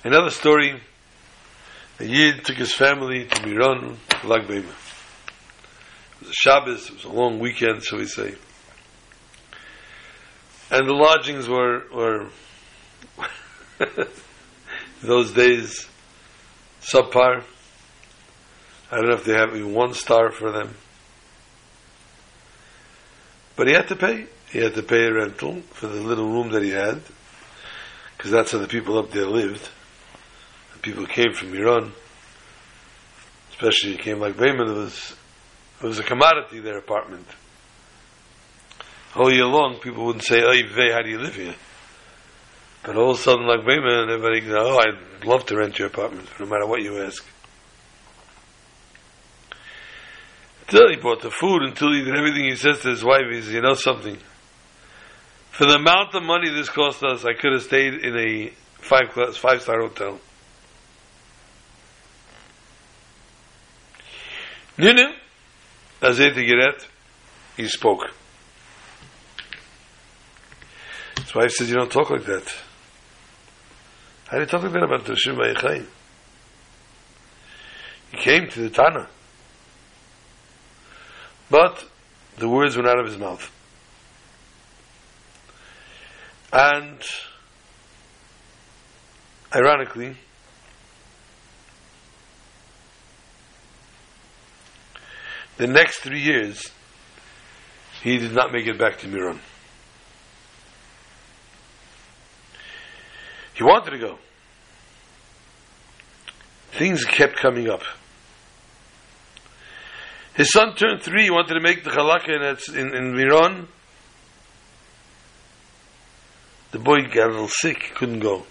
Another story, a Yid took his family to Miron, Lag BaOmer. It was a Shabbos, it was a long weekend, shall we say. And the lodgings were, were *laughs* those days, subpar. I don't know if they have even one star for them. But he had to pay. He had to pay a rental for the little room that he had, because that's how the people up there lived people came from Iran, especially came Lag BaOmer, it was, it was a commodity, their apartment. All year long, people wouldn't say, oh, how do you live here? But all of a sudden, Lag BaOmer, everybody goes, oh, I'd love to rent your apartment, no matter what you ask. Until he bought the food, until he did everything he says to his wife, he says, you know something? For the amount of money this cost us, I could have stayed in a five five star hotel. Nu, als hij te gered, he spoke. His wife said, you don't talk like that. How do you talk like that about the Rishim Vayichayim? He came to the Tana. But the words went out of his mouth. And ironically, The next three years, he did not make it back to Miron. He wanted to go. Things kept coming up. His son turned three, he wanted to make the halakha in, in, in Miron. The boy got a little sick, couldn't go.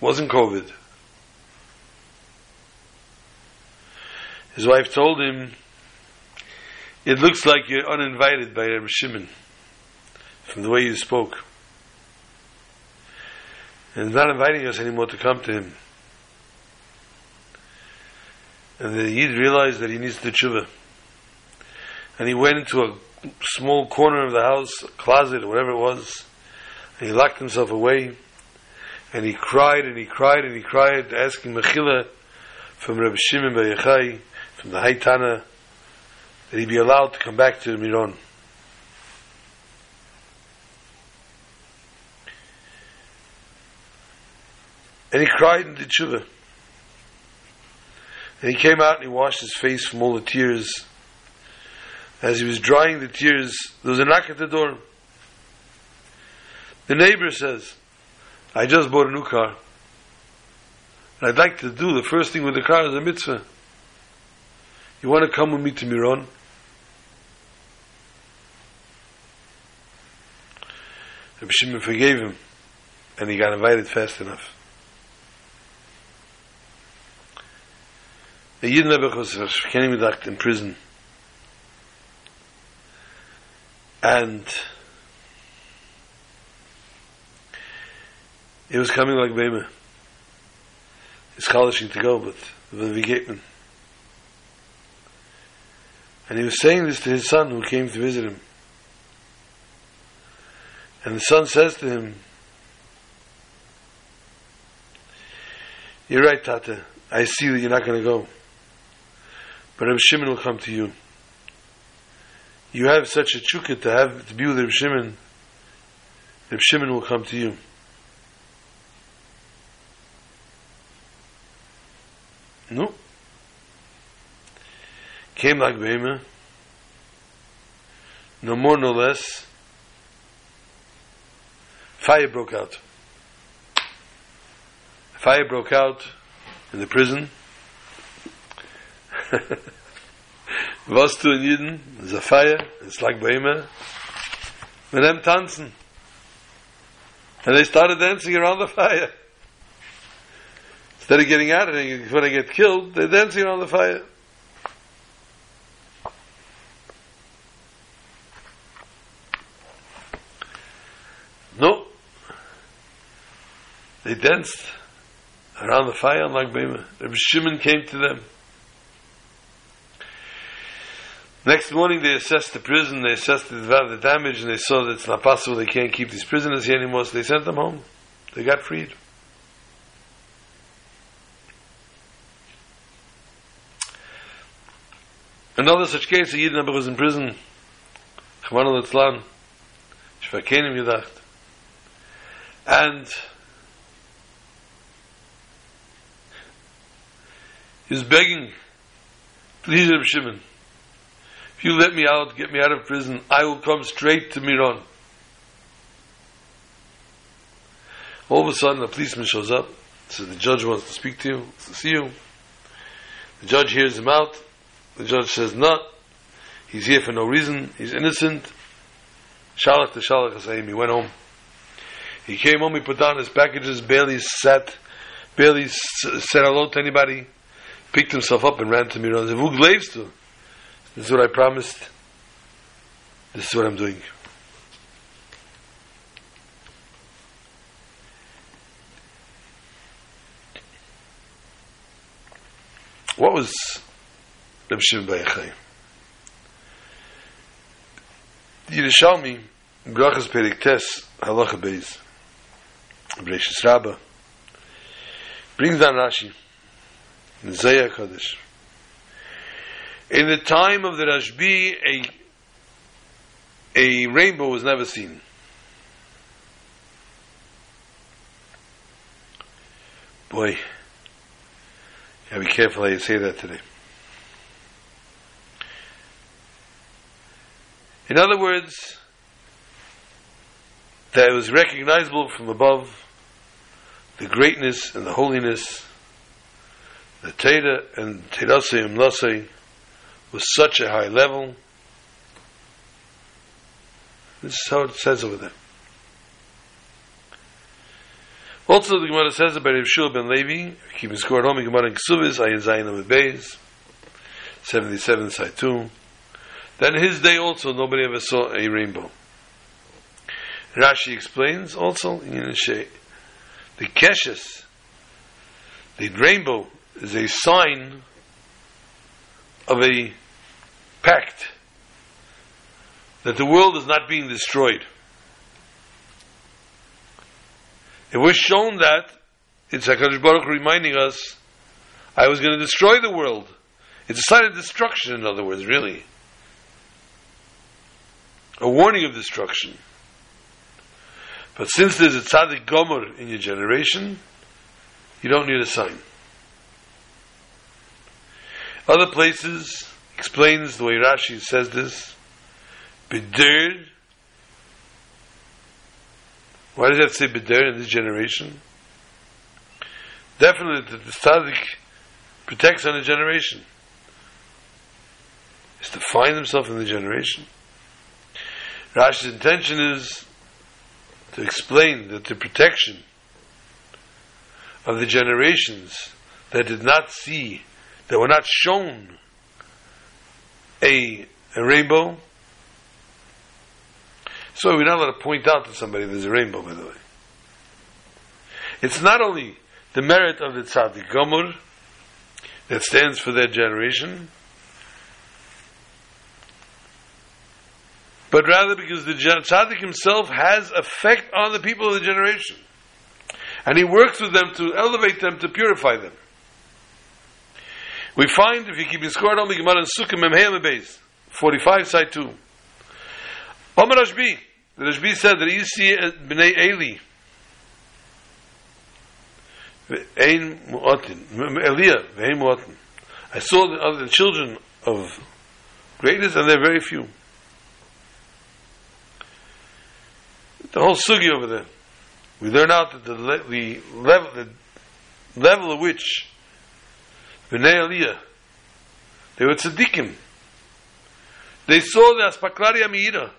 Wasn't COVID. His wife told him, it looks like you're uninvited by Rabbi Shimon from the way you spoke. And not inviting us anymore to come to him. And the Yid realized that he needs to tshuva. And he went into a small corner of the house, closet or whatever it was, and he locked himself away. And he cried and he cried and he cried, asking Mechila from Rabbi Shimon Bar from the Haitana, that he be allowed to come back to Miron. And he cried and did tshuva. And he came out and he washed his face from all the tears. As he was drying the tears, there was a knock at the door. The neighbor says, I just bought a new car. And I'd like to do the first thing with the car is a mitzvah. You want to come with me to Miron? Rabbi Shimon forgave him, and he got invited fast enough. The Yid Nebuch was Kenimidak in prison. And it was coming Lag BaOmer. He's scholarship to go, but the Vigetman. And he was saying this to his son who came to visit him. And the son says to him, You're right, Tata. I see that you're not going to go. But Reb Shimon will come to you. You have such a chukah to have to be with Reb Shimon. Reb Shimon will come to you. Came Lag BaOmer, no more, no less, fire broke out. Fire broke out in the prison. *laughs* Was du in Jiden? There's a fire, it's Lag BaOmer. With them tanzen. And they started dancing around the fire. Instead of getting out of it, when they get killed, they're dancing around the fire. No. They danced around the fire Lag BaOmer. Rabbi Shimon came to them. Next morning they assessed the prison, they assessed the, the damage, and they saw that it's not possible, they can't keep these prisoners here anymore, so they sent them home. They got freed. Another such case, a Yidin was in prison, Chman al-Itzlan, Shvakenim Yudacht. And he was begging, please Reb Shimon, if you let me out, get me out of prison, I will come straight to Miron. All of a sudden, a policeman shows up, says the judge wants to speak to you, to see you. The judge hears him out. The judge says, no, he's here for no reason, he's innocent. Shalach to Shalach he went home. He came home, he put down his packages, barely sat, barely said hello to anybody, picked himself up and ran to Miron. Who glaves to? This is what I promised. This is what I'm doing. What was Reb Shimon Bar Yochai? Yerushalmi, Brachas Perik Tes, Halacha Beis, Breshis Rabbah, brings down Rashi, in Zayah Kodesh. In the time of the Rashbi, a, a rainbow was never seen. Boy, gotta be careful how you say that today. In other words, that it was recognizable from above the greatness and the holiness, the Teda and Tedasei Lasi was such a high level. This is how it says over there. Also, the Gemara says about Yehoshua ben Levi, keeping score at home, Gemara in Ksubis, Ayin Zayin with Beis, 77 side 2. Then his day also, nobody ever saw a rainbow. Rashi explains also, in Yinashe, the Keshes, the rainbow, is a sign of a pact that the world is not being destroyed. It was shown that it's HaKadosh Baruch reminding us, I was going to destroy the world. It's a sign of destruction, in other words, really. A warning of destruction. But since there's a tzaddik gomer in your generation, you don't need a sign. Other places explains the way Rashi says this. Bidir. Why does that say Bidir in this generation? Definitely that the tzaddik protects on a generation. Is to find himself in the generation. Rashi's intention is to explain that the protection of the generations that did not see that were not shown a, a rainbow. So we're not allowed to point out to somebody there's a rainbow, by the way. It's not only the merit of the tzaddik gomur that stands for that generation, but rather because the tzaddik himself has effect on the people of the generation. And he works with them to elevate them, to purify them. We find, if you keep in score, only Gemara and Sukkah Memheim Beis, 45, side 2. Omer Rashbi, the Rashbi said that you see uh, Bnei Eli, Ein Mu'atin, Eliyah, Ve'ein Mu'atin. I saw the other children of greatness, and they're very few. The whole sugi over there. We learn out that the, le- the level, the level at which Bnei Aliyah, they were tzaddikim. They saw the Aspaklari Amira.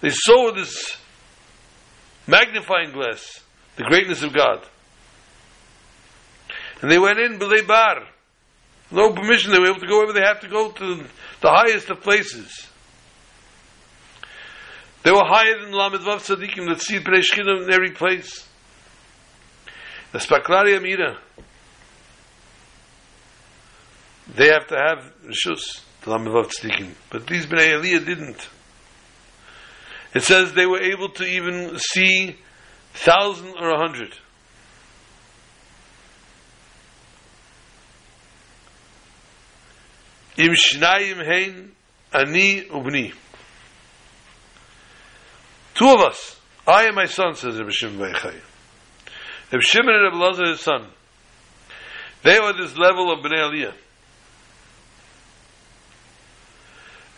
They saw this magnifying glass, the greatness of God. And they went in B'lei Bar. No permission, they were able to go wherever they had to go to the highest of places. They were higher than Lamed Vav Tzadikim that see Pnei Shechina in every place. The Spaklari Amira. They have to have Rishus, the Lamed Vav Tzadikim. But these Bnei Aliyah didn't. It says they were able to even see thousand or a hundred. Im shnayim hein ani ubni. Two of us. I and my son, says Rabbi Shimon Bar Yochai. Rabbi Shimon and Rabbi Lazar, his son. They were this level of Bnei Aliyah.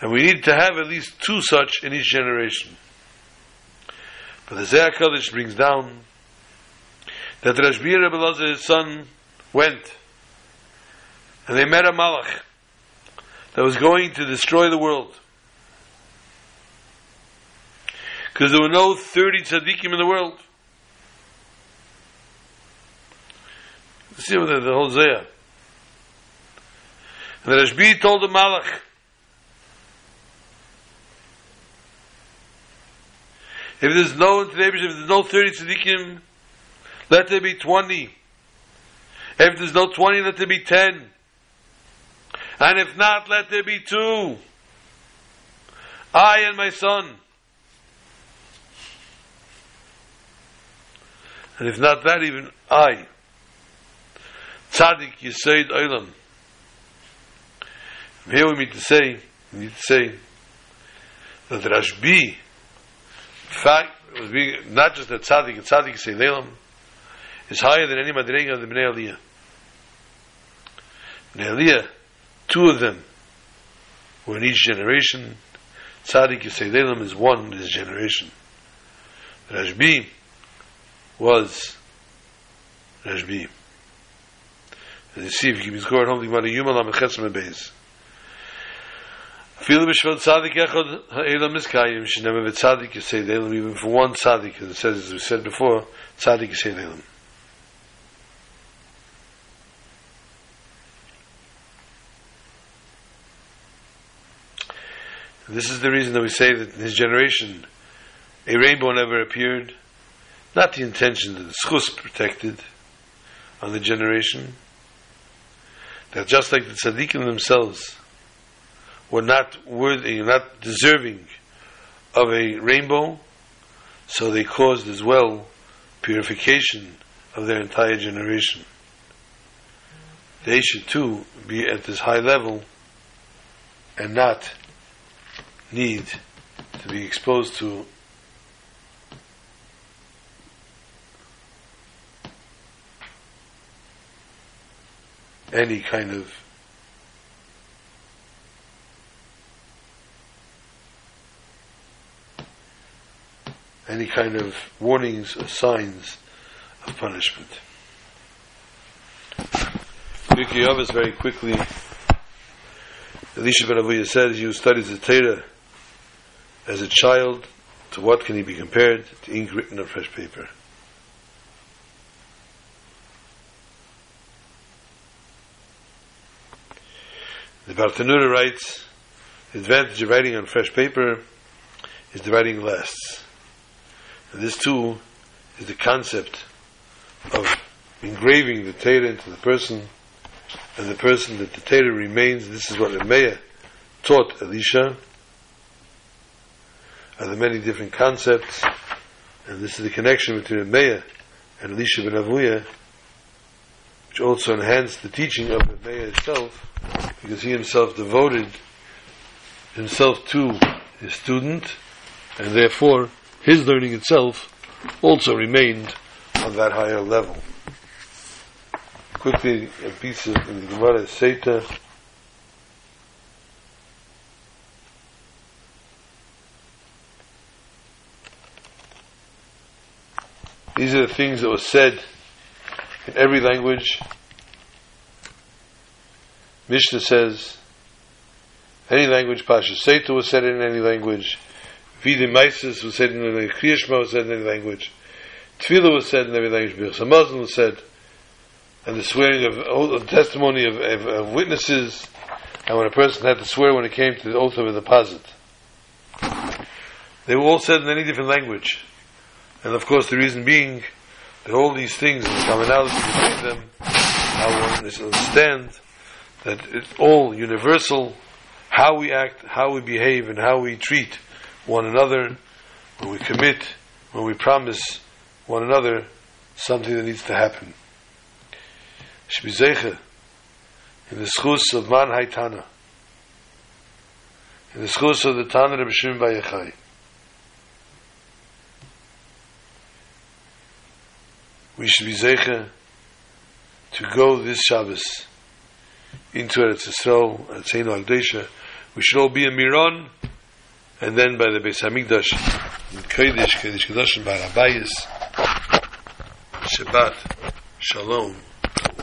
And we need to have at least two such in each generation. But the Zohar Kodesh brings down that Rashbi Rabbi Lazar, his son, went and they met a malach that was going to destroy the world. Because there were no 30 tzaddikim in the world. See what the, the whole Zohar. And the Rashbi told the malach, If there's no if there's no 30 tzaddikim, let there be 20. If there's no 20, let there be 10. And if not, let there be two. I and my son. And if not that, even I. Tzaddik Yisaid Olam. Here we need to say, we need to say that Rashbi, fact, was being, not just that Tzaddik, Tzaddik Yisaid Olam, is higher than any Madrega of the Bnei Aliyah. Bnei Aliyah, two of them were in each generation. Tzaddik Yisaid Olam is one in his generation. Rashbi, was Rashbi. And you see, if you score at home, the Yuma Lam Chetzim Beis. Feel b'shvel tzaddik echad ha'elam miskayim shenemer v'tzaddik yisei de'elam even for one tzaddik as it says as we said before tzaddik yisei de'elam this is the reason that we say that in his generation a rainbow never appeared not the intention that the schus protected on the generation. That just like the tzaddikim themselves were not worthy, not deserving of a rainbow, so they caused as well purification of their entire generation. They should too be at this high level and not need to be exposed to any kind of any kind of warnings or signs of punishment. Vicky Yavis very quickly Elisha ben Avuya says you studies the Torah as a child to what can he be compared to ink written on fresh paper The Bartenura writes, the advantage of writing on fresh paper is the writing lasts. This too is the concept of engraving the Torah into the person, and the person that the Torah remains. This is what Remeah taught Elisha. Are the many different concepts, and this is the connection between Remeah and Elisha ben Avuya, which also enhanced the teaching of Remeah itself because he himself devoted himself to his student, and therefore his learning itself also remained on that higher level. Quickly, a piece of in the Gemara Sotah. These are the things that were said in every language. Mishnah says, any language, Pasha Sotah was said in any language, Vida Mises was said in any language, Kriyashma was said in any language, Tefillah was said in every language, Birchas Hamazon was said, and the swearing of, of testimony of, of, of, witnesses, and when a person had to swear when it came to the oath of a deposit. They were all said in any different language. And of course the reason being that all these things, the commonality between them, how one understand that it's all universal, how we act, how we behave, and how we treat one another, when we commit, when we promise one another something that needs to happen. Shbizecha, in the schus of Man Haitana, in the schus of the Tana of Shimon Bayechai, we should be zecha to go this Shabbos into Eretz Yisrael, Eretz Agdesha. We should all be in Miron, and then by the Beis Hamikdash, in Kodesh, Kodesh by Rabayis, Shabbat, Shalom.